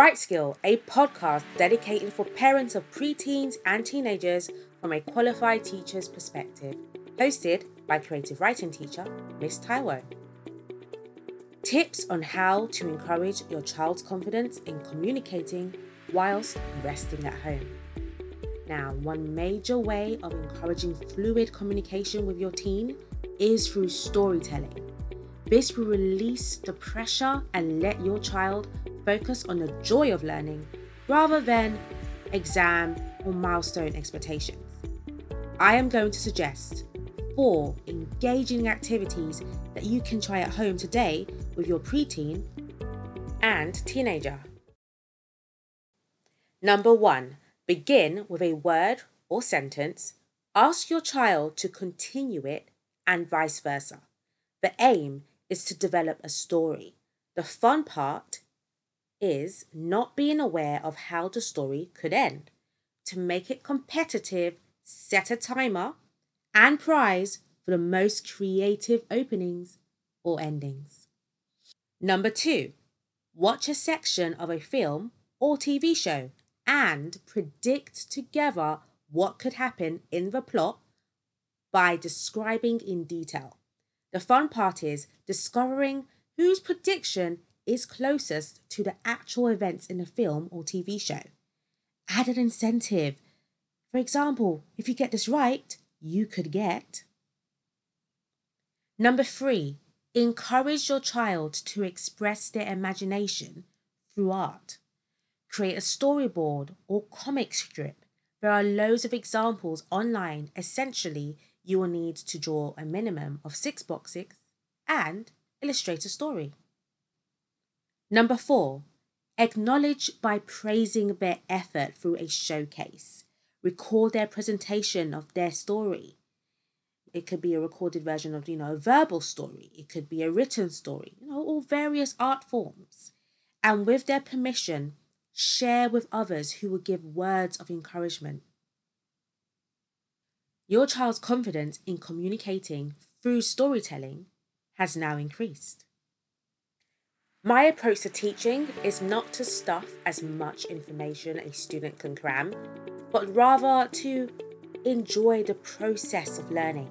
Write Skill, a podcast dedicated for parents of preteens and teenagers from a qualified teacher's perspective, hosted by creative writing teacher Miss Taiwo. Tips on how to encourage your child's confidence in communicating whilst resting at home. Now, one major way of encouraging fluid communication with your teen is through storytelling. This will release the pressure and let your child focus on the joy of learning rather than exam or milestone expectations. I am going to suggest four engaging activities that you can try at home today with your preteen and teenager. Number one, begin with a word or sentence. Ask your child to continue it and vice versa. The aim is to develop a story. The fun part is not being aware of how the story could end. To make it competitive, set a timer and prize for the most creative openings or endings. Number two, watch a section of a film or TV show and predict together what could happen in the plot by describing in detail. The fun part is discovering whose prediction is closest to the actual events in the film or TV show. Add an incentive. For example, if you get this right, you could get. Number three, encourage your child to express their imagination through art. Create a storyboard or comic strip. There are loads of examples online. Essentially, you will need to draw a minimum of six boxes and illustrate a story. Number four, acknowledge by praising their effort through a showcase. Record their presentation of their story. It could be a recorded version of, you know, a verbal story. It could be a written story, you know, all various art forms. And with their permission, share with others who will give words of encouragement. Your child's confidence in communicating through storytelling has now increased. My approach to teaching is not to stuff as much information a student can cram, but rather to enjoy the process of learning.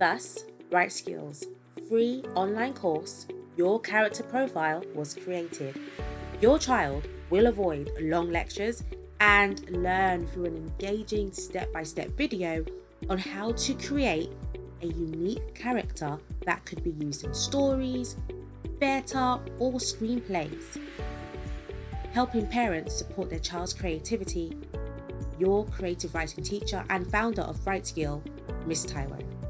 Thus, Write Skills, free online course, Your Character Profile was created. Your child will avoid long lectures and learn through an engaging step by step video on how to create a unique character that could be used in stories, theatre, or screenplays. Helping parents support their child's creativity, your creative writing teacher and founder of Write Skill, Miss Taiwo.